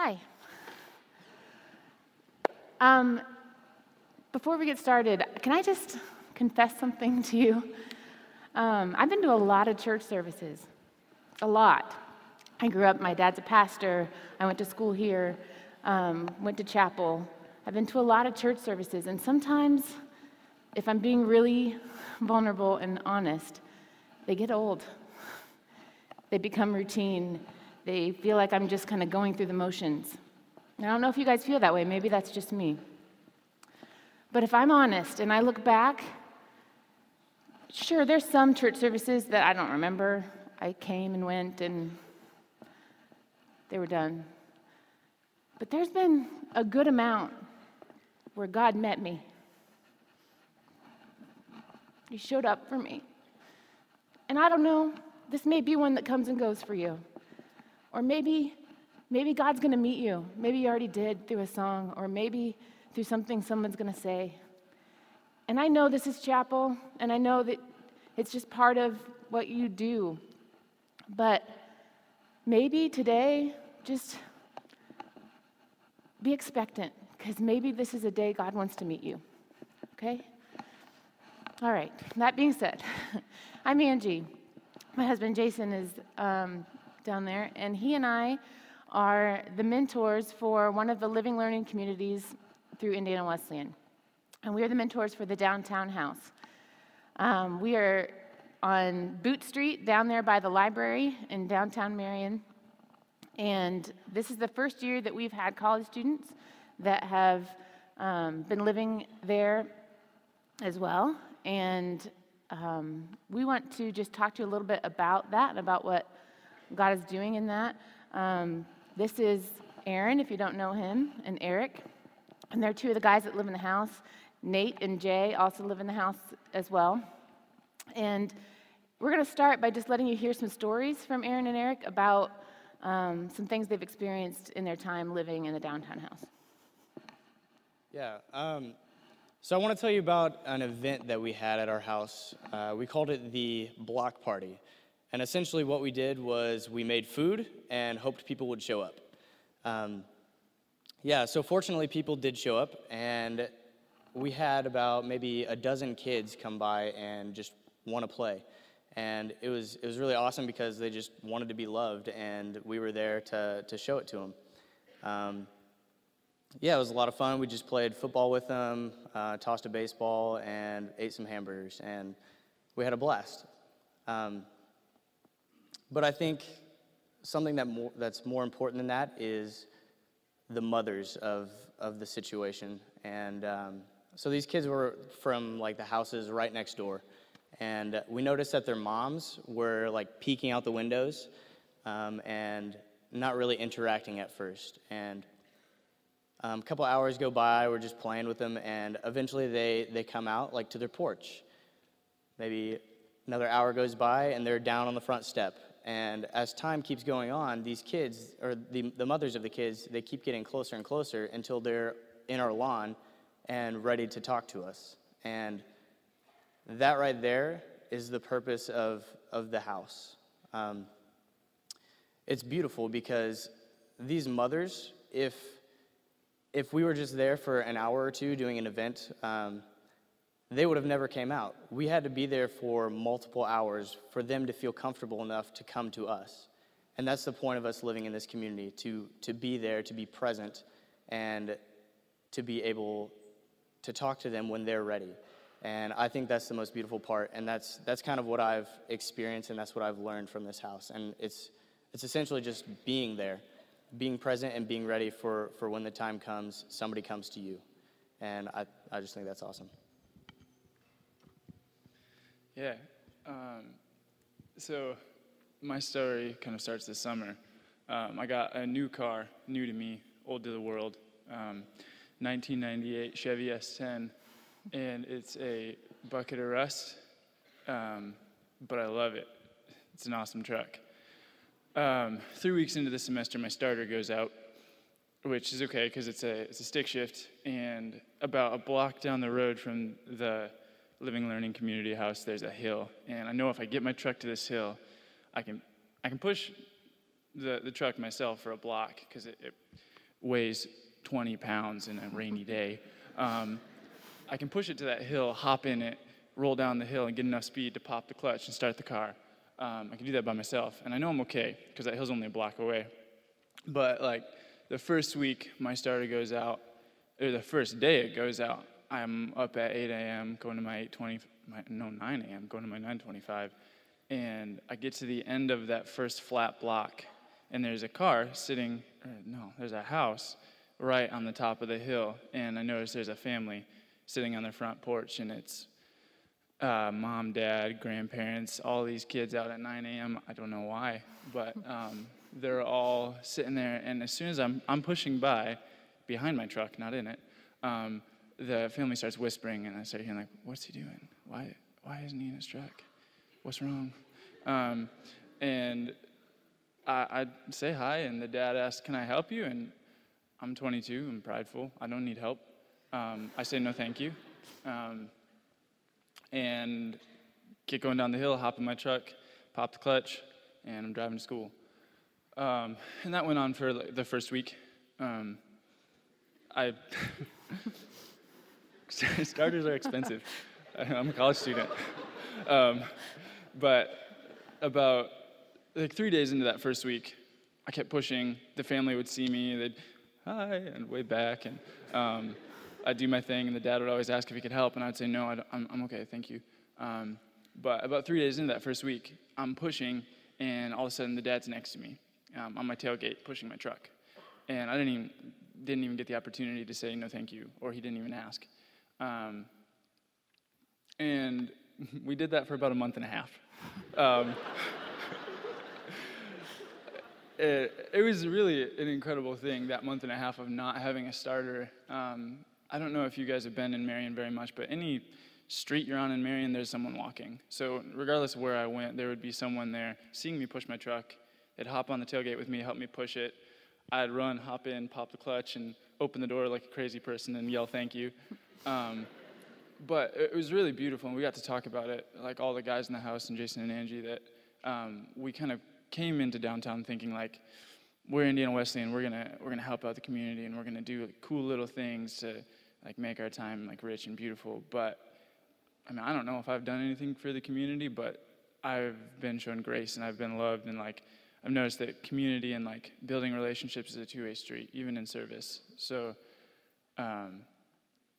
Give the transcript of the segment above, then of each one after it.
Hi. Um, before we get started, can I just confess something to you? Um, I've been to a lot of church services, a lot. I grew up, my dad's a pastor, I went to school here, um, went to chapel. I've been to a lot of church services, and sometimes, if I'm being really vulnerable and honest, they get old. They become routine. They feel like I'm just kind of going through the motions. I don't know if you guys feel that way. Maybe that's just me. But if I'm honest and I look back, sure, there's some church services that I don't remember. I came and went and they were done. But there's been a good amount where God met me. He showed up for me. And I don't know, this may be one that comes and goes for you. Or maybe maybe God's going to meet you. Maybe you already did through a song or maybe through something someone's going to say. And I know this is chapel and I know that it's just part of what you do. But maybe today just be expectant because maybe this is a day God wants to meet you. Okay? All right, that being said, I'm Angie. My husband Jason is um, down there, and he and I are the mentors for one of the living learning communities through Indiana Wesleyan. And we are the mentors for the downtown house. Um, we are on Boot Street down there by the library in downtown Marion. And this is the first year that we've had college students that have um, been living there as well. And um, we want to just talk to you a little bit about that and about what God is doing in that. Um, this is Aaron, if you don't know him, and Eric. And they're two of the guys that live in the house. Nate and Jay also live in the house as well. And we're going to start by just letting you hear some stories from Aaron and Eric about um, some things they've experienced in their time living in the downtown house. Yeah. Um, so I want to tell you about an event that we had at our house. Uh, we called it the block party. And essentially, what we did was we made food and hoped people would show up. Um, yeah, so fortunately, people did show up, and we had about maybe a dozen kids come by and just want to play. And it was, it was really awesome because they just wanted to be loved, and we were there to, to show it to them. Um, yeah, it was a lot of fun. We just played football with them, uh, tossed a baseball, and ate some hamburgers, and we had a blast. Um, but I think something that more, that's more important than that is the mothers of, of the situation. And um, so these kids were from like the houses right next door. And we noticed that their moms were like peeking out the windows um, and not really interacting at first. And um, a couple hours go by, we're just playing with them, and eventually they, they come out like to their porch. Maybe another hour goes by, and they're down on the front step. And as time keeps going on, these kids, or the, the mothers of the kids, they keep getting closer and closer until they're in our lawn and ready to talk to us. And that right there is the purpose of, of the house. Um, it's beautiful because these mothers, if if we were just there for an hour or two doing an event, um, they would have never came out. We had to be there for multiple hours for them to feel comfortable enough to come to us. And that's the point of us living in this community, to, to be there, to be present, and to be able to talk to them when they're ready. And I think that's the most beautiful part. And that's, that's kind of what I've experienced, and that's what I've learned from this house. And it's, it's essentially just being there being present and being ready for, for when the time comes, somebody comes to you. And I, I just think that's awesome. Yeah. Um, so my story kind of starts this summer. Um, I got a new car, new to me, old to the world, um, 1998 Chevy S10, and it's a bucket of rust, um, but I love it. It's an awesome truck. Um, three weeks into the semester, my starter goes out, which is okay because it's a, it's a stick shift. And about a block down the road from the Living Learning Community House, there's a hill. And I know if I get my truck to this hill, I can, I can push the, the truck myself for a block because it, it, weighs 20 pounds in a rainy day. Um, I can push it to that hill, hop in it, roll down the hill, and get enough speed to pop the clutch and start the car. Um, I can do that by myself, and I know I'm okay because that hill's only a block away. But like the first week, my starter goes out, or the first day it goes out. I'm up at 8 a.m. going to my 8:20, my, no 9 a.m. going to my 9:25, and I get to the end of that first flat block, and there's a car sitting, no, there's a house right on the top of the hill, and I notice there's a family sitting on their front porch, and it's uh, mom, dad, grandparents, all these kids out at 9 a.m. I don't know why, but um, they're all sitting there. And as soon as I'm, I'm pushing by, behind my truck, not in it, um, the family starts whispering, and I start hearing like, "What's he doing? Why, why isn't he in his truck? What's wrong?" Um, and I, I say hi, and the dad asks, "Can I help you?" And I'm 22. I'm prideful. I don't need help. Um, I say no, thank you. Um, and get going down the hill, hop in my truck, pop the clutch, and I'm driving to school. Um, and that went on for the first week. Um, I starters are expensive. I'm a college student, um, but about like three days into that first week, I kept pushing. The family would see me, they'd hi and wave back, and um, I'd do my thing, and the dad would always ask if he could help, and I'd say, no, I am I'm okay, thank you. Um, but about three days into that first week, I'm pushing, and all of a sudden the dad's next to me um, on my tailgate pushing my truck. And I didn't even, didn't even get the opportunity to say no thank you, or he didn't even ask. Um, and we did that for about a month and a half. Um, it, it, was really an incredible thing, that month and a half of not having a starter. Um, I don't know if you guys have been in Marion very much, but any street you're on in Marion, there's someone walking. So regardless of where I went, there would be someone there seeing me push my truck. They'd hop on the tailgate with me, help me push it. I'd run, hop in, pop the clutch, and open the door like a crazy person and yell thank you. Um, but it was really beautiful, and we got to talk about it, like all the guys in the house and Jason and Angie, that um, we kind of came into downtown thinking like, we're Indiana Wesleyan, we're gonna we're gonna help out the community, and we're gonna do like, cool little things to like make our time like rich and beautiful. But I mean, I don't know if I've done anything for the community, but I've been shown grace and I've been loved and like I've noticed that community and like building relationships is a two-way street, even in service. So um,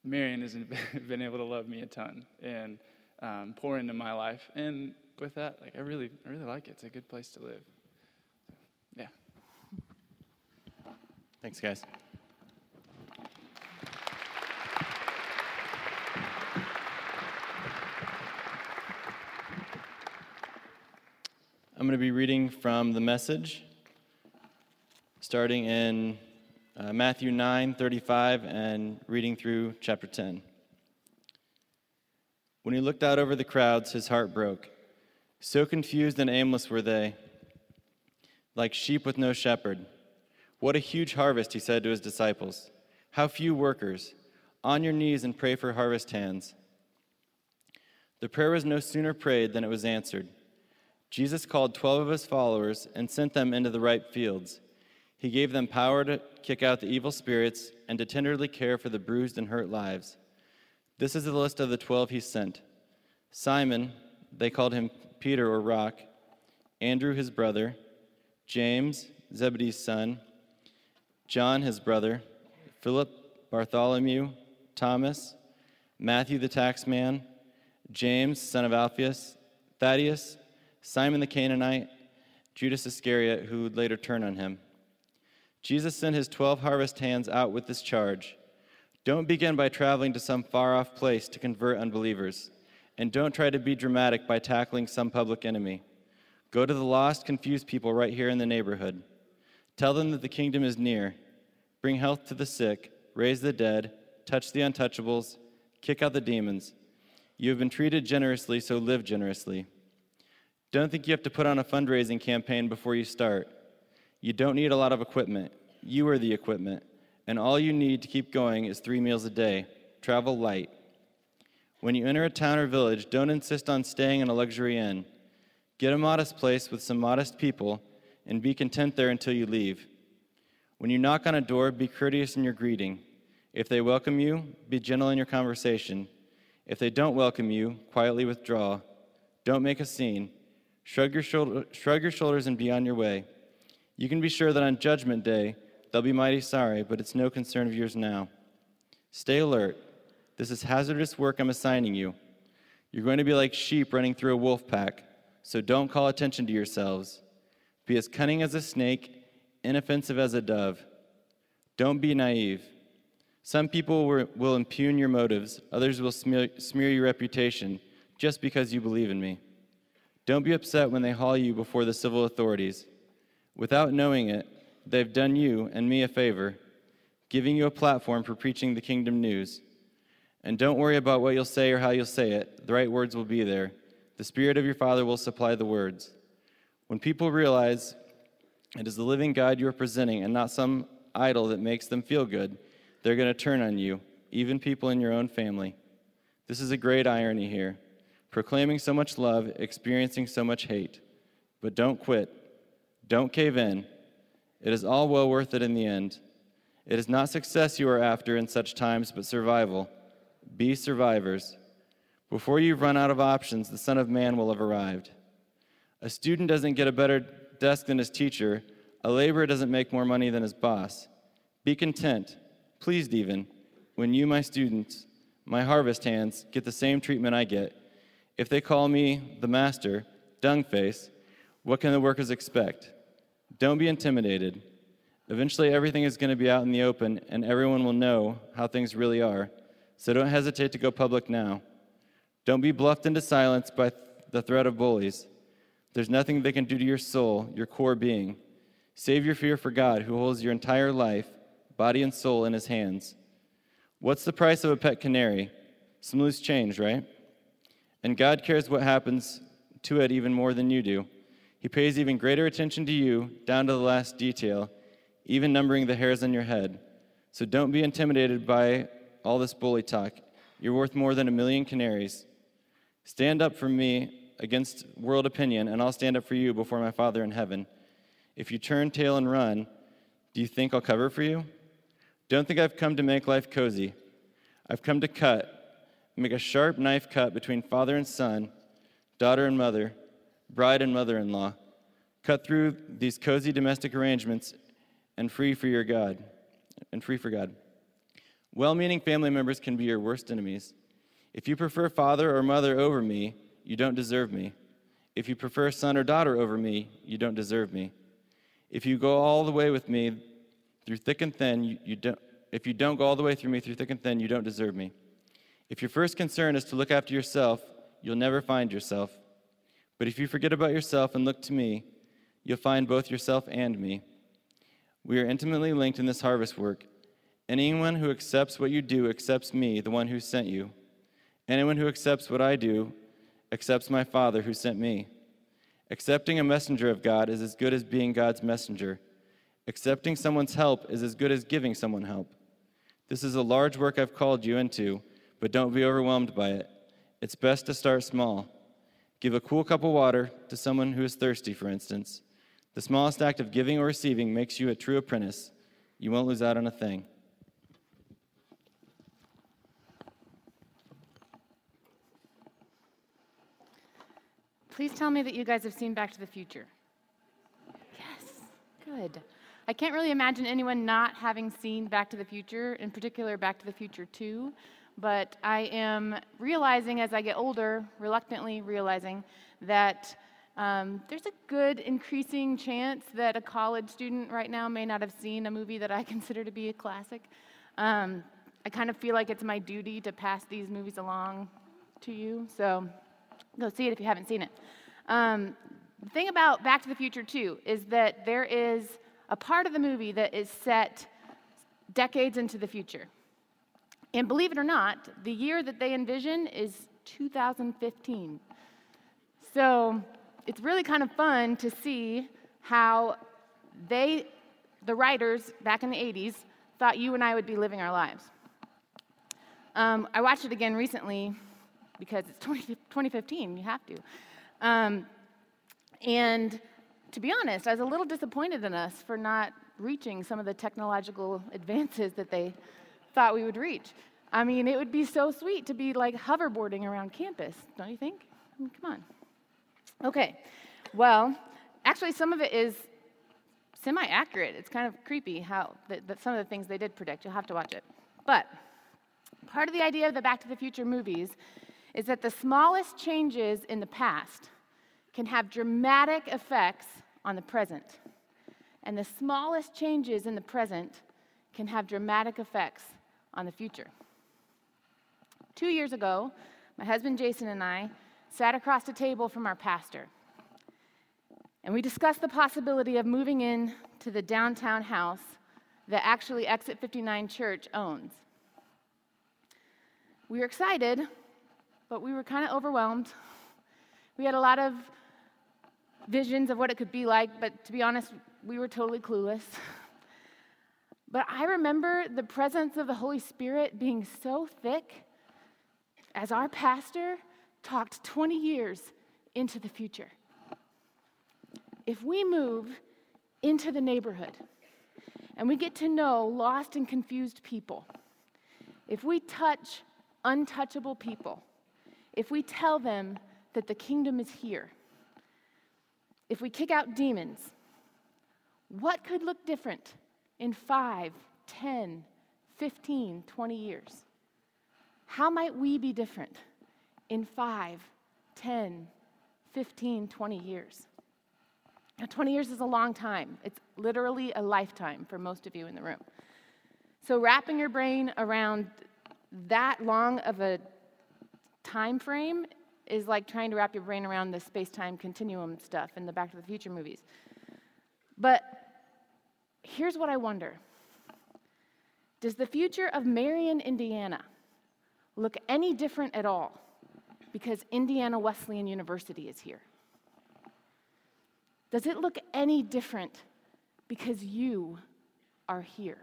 Marion has been able to love me a ton and um, pour into my life, and with that, like I really, I really like it. It's a good place to live. Yeah. Thanks, guys. I'm going to be reading from the message, starting in uh, Matthew 9 35 and reading through chapter 10. When he looked out over the crowds, his heart broke. So confused and aimless were they, like sheep with no shepherd. What a huge harvest, he said to his disciples. How few workers. On your knees and pray for harvest hands. The prayer was no sooner prayed than it was answered. Jesus called 12 of his followers and sent them into the ripe fields. He gave them power to kick out the evil spirits and to tenderly care for the bruised and hurt lives. This is the list of the 12 he sent Simon, they called him Peter or Rock, Andrew his brother, James, Zebedee's son, John his brother, Philip, Bartholomew, Thomas, Matthew the taxman, James, son of Alphaeus, Thaddeus, Simon the Canaanite, Judas Iscariot, who would later turn on him. Jesus sent his 12 harvest hands out with this charge Don't begin by traveling to some far off place to convert unbelievers, and don't try to be dramatic by tackling some public enemy. Go to the lost, confused people right here in the neighborhood. Tell them that the kingdom is near. Bring health to the sick, raise the dead, touch the untouchables, kick out the demons. You have been treated generously, so live generously. Don't think you have to put on a fundraising campaign before you start. You don't need a lot of equipment. You are the equipment. And all you need to keep going is three meals a day. Travel light. When you enter a town or village, don't insist on staying in a luxury inn. Get a modest place with some modest people and be content there until you leave. When you knock on a door, be courteous in your greeting. If they welcome you, be gentle in your conversation. If they don't welcome you, quietly withdraw. Don't make a scene. Shrug your, shoulder, shrug your shoulders and be on your way. You can be sure that on Judgment Day, they'll be mighty sorry, but it's no concern of yours now. Stay alert. This is hazardous work I'm assigning you. You're going to be like sheep running through a wolf pack, so don't call attention to yourselves. Be as cunning as a snake, inoffensive as a dove. Don't be naive. Some people will impugn your motives, others will smear, smear your reputation just because you believe in me. Don't be upset when they haul you before the civil authorities. Without knowing it, they've done you and me a favor, giving you a platform for preaching the kingdom news. And don't worry about what you'll say or how you'll say it. The right words will be there. The Spirit of your Father will supply the words. When people realize it is the living God you are presenting and not some idol that makes them feel good, they're going to turn on you, even people in your own family. This is a great irony here proclaiming so much love, experiencing so much hate. But don't quit, don't cave in. It is all well worth it in the end. It is not success you are after in such times, but survival. Be survivors. Before you run out of options, the Son of Man will have arrived. A student doesn't get a better desk than his teacher, a laborer doesn't make more money than his boss. Be content, pleased even, when you, my students, my harvest hands, get the same treatment I get. If they call me the master, dung face, what can the workers expect? Don't be intimidated. Eventually, everything is going to be out in the open, and everyone will know how things really are. So don't hesitate to go public now. Don't be bluffed into silence by the threat of bullies. There's nothing they can do to your soul, your core being. Save your fear for God, who holds your entire life, body and soul, in his hands. What's the price of a pet canary? Some loose change, right? And God cares what happens to it even more than you do. He pays even greater attention to you, down to the last detail, even numbering the hairs on your head. So don't be intimidated by all this bully talk. You're worth more than a million canaries. Stand up for me against world opinion, and I'll stand up for you before my Father in heaven. If you turn tail and run, do you think I'll cover for you? Don't think I've come to make life cozy. I've come to cut, make a sharp knife cut between father and son, daughter and mother, bride and mother in law. Cut through these cozy domestic arrangements and free for your God, and free for God. Well meaning family members can be your worst enemies. If you prefer father or mother over me, you don't deserve me. If you prefer son or daughter over me, you don't deserve me. If you go all the way with me through thick and thin, you, you don't, if you don't go all the way through me through thick and thin, you don't deserve me. If your first concern is to look after yourself, you'll never find yourself. But if you forget about yourself and look to me, you'll find both yourself and me. We are intimately linked in this harvest work. Anyone who accepts what you do accepts me, the one who sent you. Anyone who accepts what I do accepts my Father who sent me. Accepting a messenger of God is as good as being God's messenger. Accepting someone's help is as good as giving someone help. This is a large work I've called you into, but don't be overwhelmed by it. It's best to start small. Give a cool cup of water to someone who is thirsty, for instance. The smallest act of giving or receiving makes you a true apprentice. You won't lose out on a thing. Please tell me that you guys have seen Back to the Future. Yes, good. I can't really imagine anyone not having seen Back to the Future, in particular Back to the Future 2, but I am realizing as I get older, reluctantly realizing, that um, there's a good increasing chance that a college student right now may not have seen a movie that I consider to be a classic. Um, I kind of feel like it's my duty to pass these movies along to you, so Go see it if you haven't seen it. Um, the thing about Back to the Future 2 is that there is a part of the movie that is set decades into the future. And believe it or not, the year that they envision is 2015. So it's really kind of fun to see how they, the writers back in the 80s, thought you and I would be living our lives. Um, I watched it again recently because it's 20, 2015, you have to. Um, and to be honest, I was a little disappointed in us for not reaching some of the technological advances that they thought we would reach. I mean, it would be so sweet to be like hoverboarding around campus, don't you think? I mean, come on. Okay, well, actually, some of it is semi accurate. It's kind of creepy how that, some of the things they did predict. You'll have to watch it. But part of the idea of the Back to the Future movies is that the smallest changes in the past can have dramatic effects on the present. And the smallest changes in the present can have dramatic effects on the future. Two years ago, my husband Jason and I sat across the table from our pastor. And we discussed the possibility of moving in to the downtown house that actually Exit 59 Church owns. We were excited, but we were kind of overwhelmed. We had a lot of visions of what it could be like, but to be honest, we were totally clueless. But I remember the presence of the Holy Spirit being so thick as our pastor talked 20 years into the future. If we move into the neighborhood and we get to know lost and confused people, if we touch untouchable people, if we tell them that the kingdom is here, if we kick out demons, what could look different in 5, 10, 15, 20 years? How might we be different in 5, 10, 15, 20 years? Now, 20 years is a long time. It's literally a lifetime for most of you in the room. So, wrapping your brain around that long of a time frame is like trying to wrap your brain around the space time continuum stuff in the Back to the Future movies. But here's what I wonder Does the future of Marion, Indiana look any different at all because Indiana Wesleyan University is here? Does it look any different because you are here?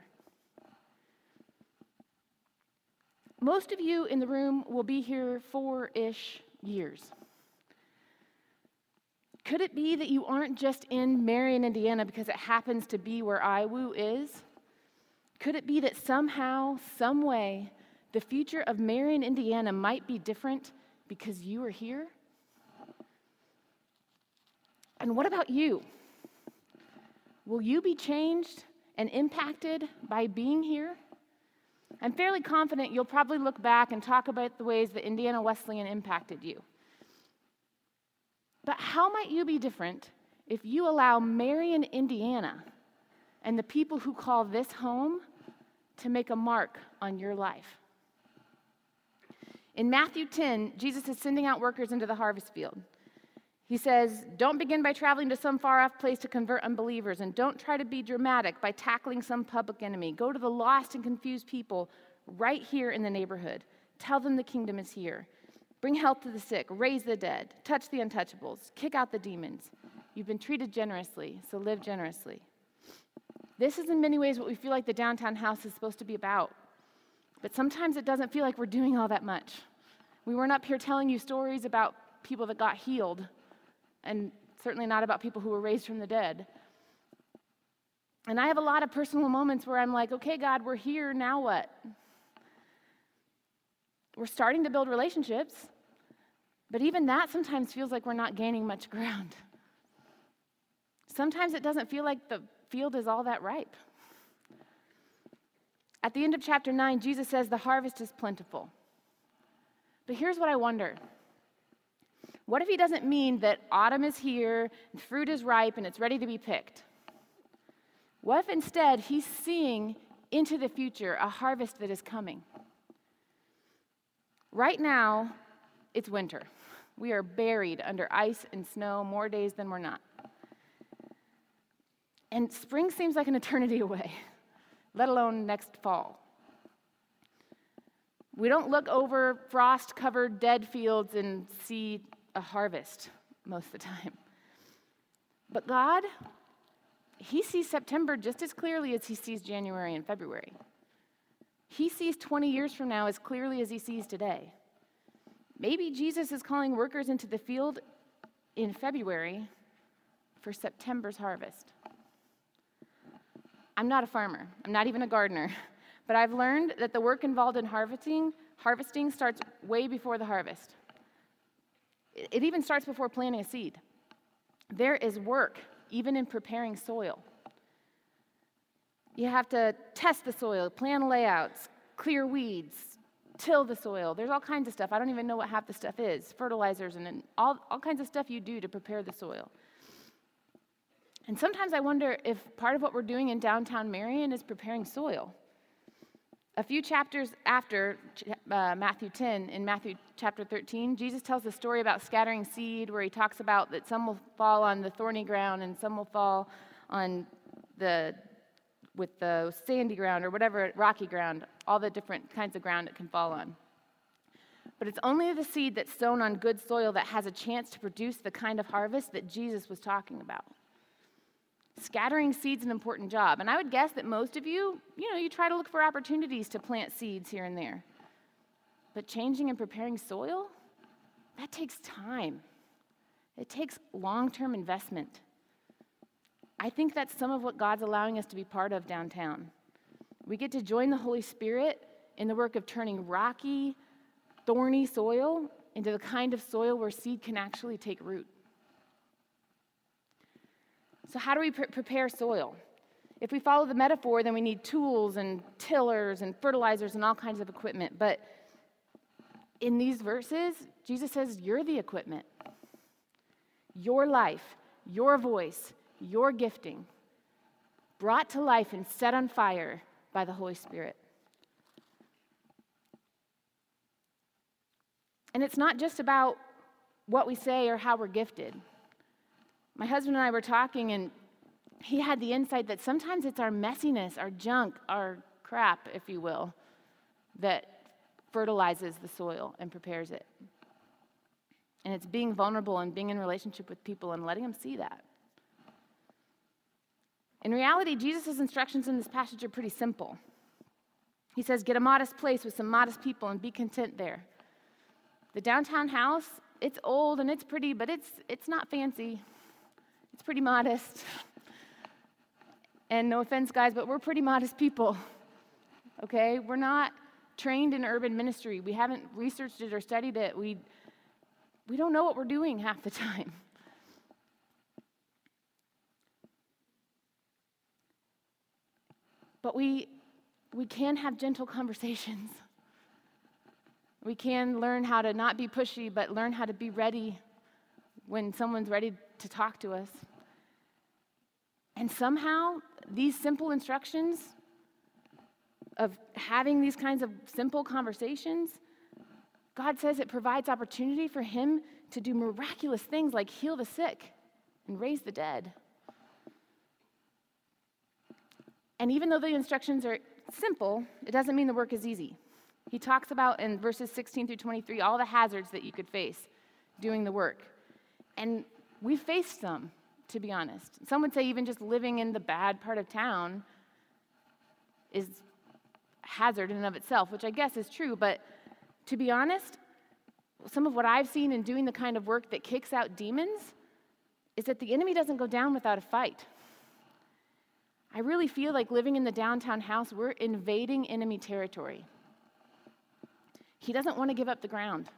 Most of you in the room will be here four ish years. Could it be that you aren't just in Marion, Indiana because it happens to be where IWU is? Could it be that somehow, some way, the future of Marion, Indiana might be different because you are here? And what about you? Will you be changed and impacted by being here? I'm fairly confident you'll probably look back and talk about the ways that Indiana Wesleyan impacted you. But how might you be different if you allow Marion, Indiana, and the people who call this home to make a mark on your life? In Matthew 10, Jesus is sending out workers into the harvest field. He says, Don't begin by traveling to some far off place to convert unbelievers, and don't try to be dramatic by tackling some public enemy. Go to the lost and confused people right here in the neighborhood. Tell them the kingdom is here. Bring health to the sick, raise the dead, touch the untouchables, kick out the demons. You've been treated generously, so live generously. This is in many ways what we feel like the downtown house is supposed to be about. But sometimes it doesn't feel like we're doing all that much. We weren't up here telling you stories about people that got healed and certainly not about people who were raised from the dead. And I have a lot of personal moments where I'm like, okay, God, we're here, now what? We're starting to build relationships, but even that sometimes feels like we're not gaining much ground. Sometimes it doesn't feel like the field is all that ripe. At the end of chapter 9, Jesus says the harvest is plentiful. But here's what I wonder what if he doesn't mean that autumn is here, and fruit is ripe, and it's ready to be picked? What if instead he's seeing into the future a harvest that is coming? Right now, it's winter. We are buried under ice and snow more days than we're not. And spring seems like an eternity away, let alone next fall. We don't look over frost covered dead fields and see a harvest most of the time. But God, He sees September just as clearly as He sees January and February. He sees 20 years from now as clearly as He sees today. Maybe Jesus is calling workers into the field in February for September's harvest. I'm not a farmer, I'm not even a gardener, but I've learned that the work involved in harvesting, harvesting starts way before the harvest. It even starts before planting a seed. There is work even in preparing soil. You have to test the soil, plan layouts, clear weeds, till the soil. There's all kinds of stuff. I don't even know what half the stuff is fertilizers and, all, all kinds of stuff you do to prepare the soil. And sometimes I wonder if part of what we're doing in downtown Marion is preparing soil. A few chapters after uh, Matthew 10, in Matthew chapter 13, Jesus tells the story about scattering seed, where he talks about that some will fall on the thorny ground and some will fall on the with the sandy ground or whatever rocky ground, all the different kinds of ground it can fall on. But it's only the seed that's sown on good soil that has a chance to produce the kind of harvest that Jesus was talking about. Scattering seeds an important job. And I would guess that most of you, you know, you try to look for opportunities to plant seeds here and there. But changing and preparing soil, that takes time. It takes long term investment. I think that's some of what God's allowing us to be part of downtown. We get to join the Holy Spirit in the work of turning rocky, thorny soil into the kind of soil where seed can actually take root. So, how do we pre- prepare soil? If we follow the metaphor, then we need tools and tillers and fertilizers and all kinds of equipment. But in these verses, Jesus says, You're the equipment. Your life, your voice, your gifting, brought to life and set on fire by the Holy Spirit. And it's not just about what we say or how we're gifted. My husband and I were talking, and he had the insight that sometimes it's our messiness, our junk, our crap, if you will, that fertilizes the soil and prepares it. And it's being vulnerable and being in relationship with people and letting them see that. In reality, Jesus' instructions in this passage are pretty simple. He says, Get a modest place with some modest people and be content there. The downtown house, it's old and it's pretty, but it's, it's not fancy. It's pretty modest. And no offense, guys, but we're pretty modest people. Okay? We're not trained in urban ministry. We haven't researched it or studied it. We, we don't know what we're doing half the time. But we, we can have gentle conversations. We can learn how to not be pushy, but learn how to be ready when someone's ready to talk to us. And somehow, these simple instructions of having these kinds of simple conversations, God says it provides opportunity for Him to do miraculous things like heal the sick and raise the dead. And even though the instructions are simple, it doesn't mean the work is easy. He talks about in verses 16 through 23 all the hazards that you could face doing the work. And we faced them, to be honest. Some would say even just living in the bad part of town is hazard in and of itself, which I guess is true, but to be honest, some of what I've seen in doing the kind of work that kicks out demons is that the enemy doesn't go down without a fight. I really feel like living in the downtown house, we're invading enemy territory. He doesn't want to give up the ground.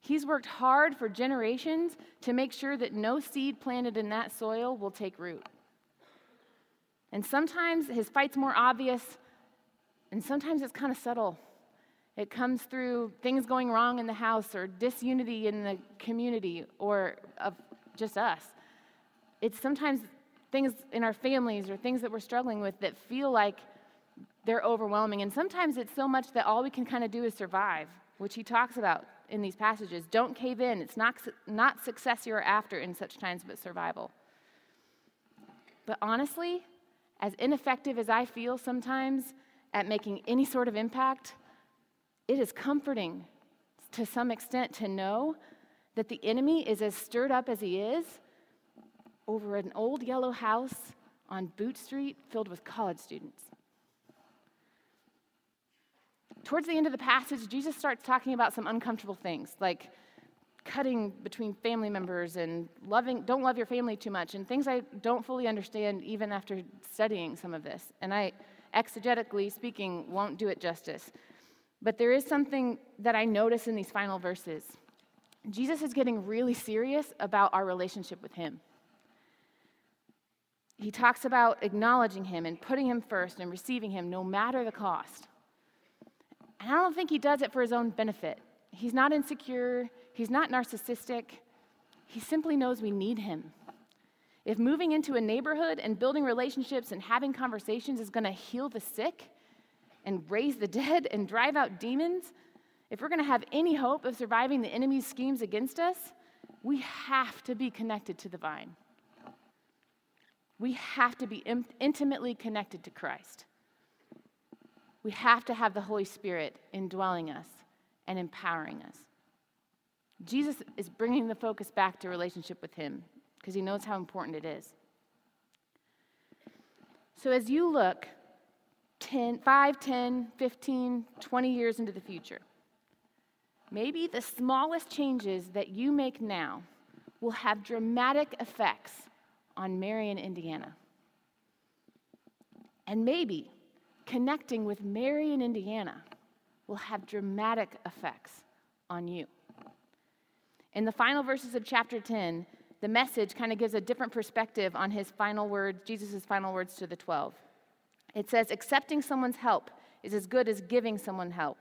He's worked hard for generations to make sure that no seed planted in that soil will take root. And sometimes his fight's more obvious, and sometimes it's kind of subtle. It comes through things going wrong in the house or disunity in the community or of just us. It's sometimes things in our families or things that we're struggling with that feel like they're overwhelming. And sometimes it's so much that all we can kind of do is survive, which he talks about in these passages. Don't cave in. It's not, not success you're after in such times, but survival. But honestly, as ineffective as I feel sometimes at making any sort of impact, it is comforting to some extent to know that the enemy is as stirred up as he is over an old yellow house on Boot Street filled with college students. Towards the end of the passage, Jesus starts talking about some uncomfortable things, like cutting between family members and loving, don't love your family too much, and things I don't fully understand even after studying some of this. And I, exegetically speaking, won't do it justice. But there is something that I notice in these final verses. Jesus is getting really serious about our relationship with Him. He talks about acknowledging Him and putting Him first and receiving Him no matter the cost. And I don't think He does it for His own benefit. He's not insecure, He's not narcissistic. He simply knows we need Him. If moving into a neighborhood and building relationships and having conversations is going to heal the sick and raise the dead and drive out demons, if we're going to have any hope of surviving the enemy's schemes against us, we have to be connected to the vine. We have to be in- intimately connected to Christ. We have to have the Holy Spirit indwelling us and empowering us. Jesus is bringing the focus back to relationship with Him because He knows how important it is. So as you look 10, 5, 10, 15, 20 years into the future, maybe the smallest changes that you make now will have dramatic effects on Marion, Indiana. And maybe connecting with Marion, Indiana will have dramatic effects on you. In the final verses of chapter 10, the message kind of gives a different perspective on his final words, Jesus' final words to the 12. It says, accepting someone's help is as good as giving someone help.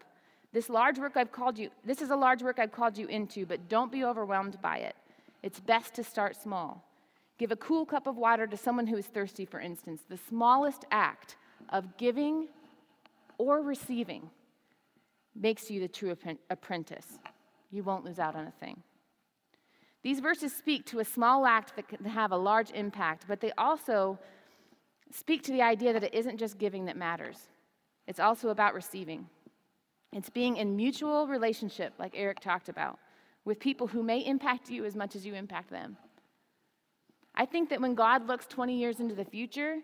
This large work I've called you, this is a large work I've called you into, but don't be overwhelmed by it. It's best to start small. Give a cool cup of water to someone who is thirsty, for instance. The smallest act of giving or receiving makes you the true apprentice. You won't lose out on a thing. These verses speak to a small act that can have a large impact, but they also speak to the idea that it isn't just giving that matters, it's also about receiving. It's being in mutual relationship, like Eric talked about, with people who may impact you as much as you impact them. I think that when God looks 20 years into the future,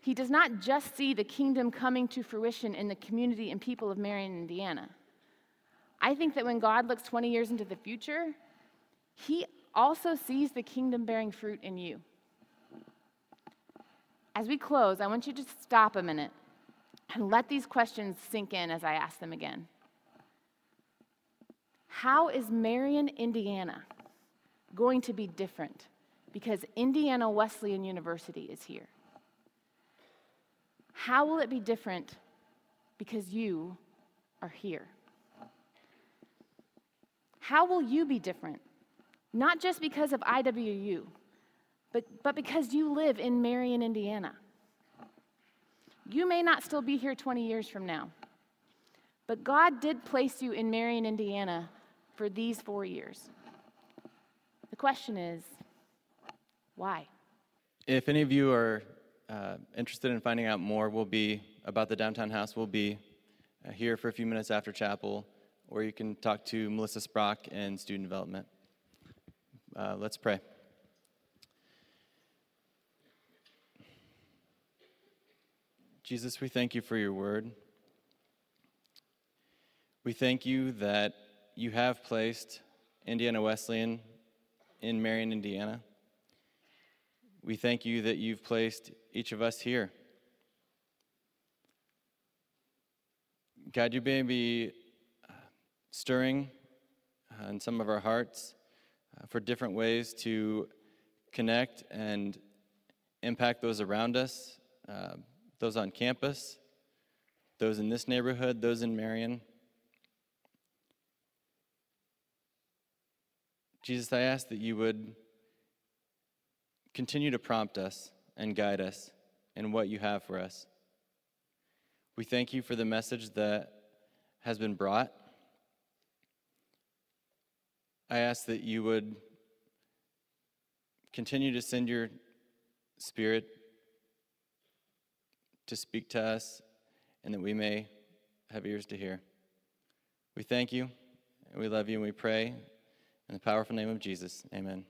he does not just see the kingdom coming to fruition in the community and people of Marion, Indiana. I think that when God looks 20 years into the future, he also sees the kingdom bearing fruit in you. As we close, I want you to stop a minute and let these questions sink in as I ask them again. How is Marion, Indiana going to be different because Indiana Wesleyan University is here? How will it be different because you are here? How will you be different? Not just because of IWU, but, but because you live in Marion, Indiana. You may not still be here 20 years from now, but God did place you in Marion, Indiana for these four years. The question is, why? If any of you are uh, interested in finding out more, we'll be about the downtown house. We'll be uh, here for a few minutes after chapel, or you can talk to Melissa Sprock in student development. Uh, let's pray. Jesus, we thank you for your word. We thank you that you have placed Indiana Wesleyan in Marion, Indiana. We thank you that you've placed each of us here. God, you may be uh, stirring uh, in some of our hearts uh, for different ways to connect and impact those around us, uh, those on campus, those in this neighborhood, those in Marion. Jesus, I ask that you would continue to prompt us and guide us in what you have for us. We thank you for the message that has been brought. I ask that you would continue to send your spirit to speak to us and that we may have ears to hear. We thank you, and we love you, and we pray in the powerful name of Jesus. Amen.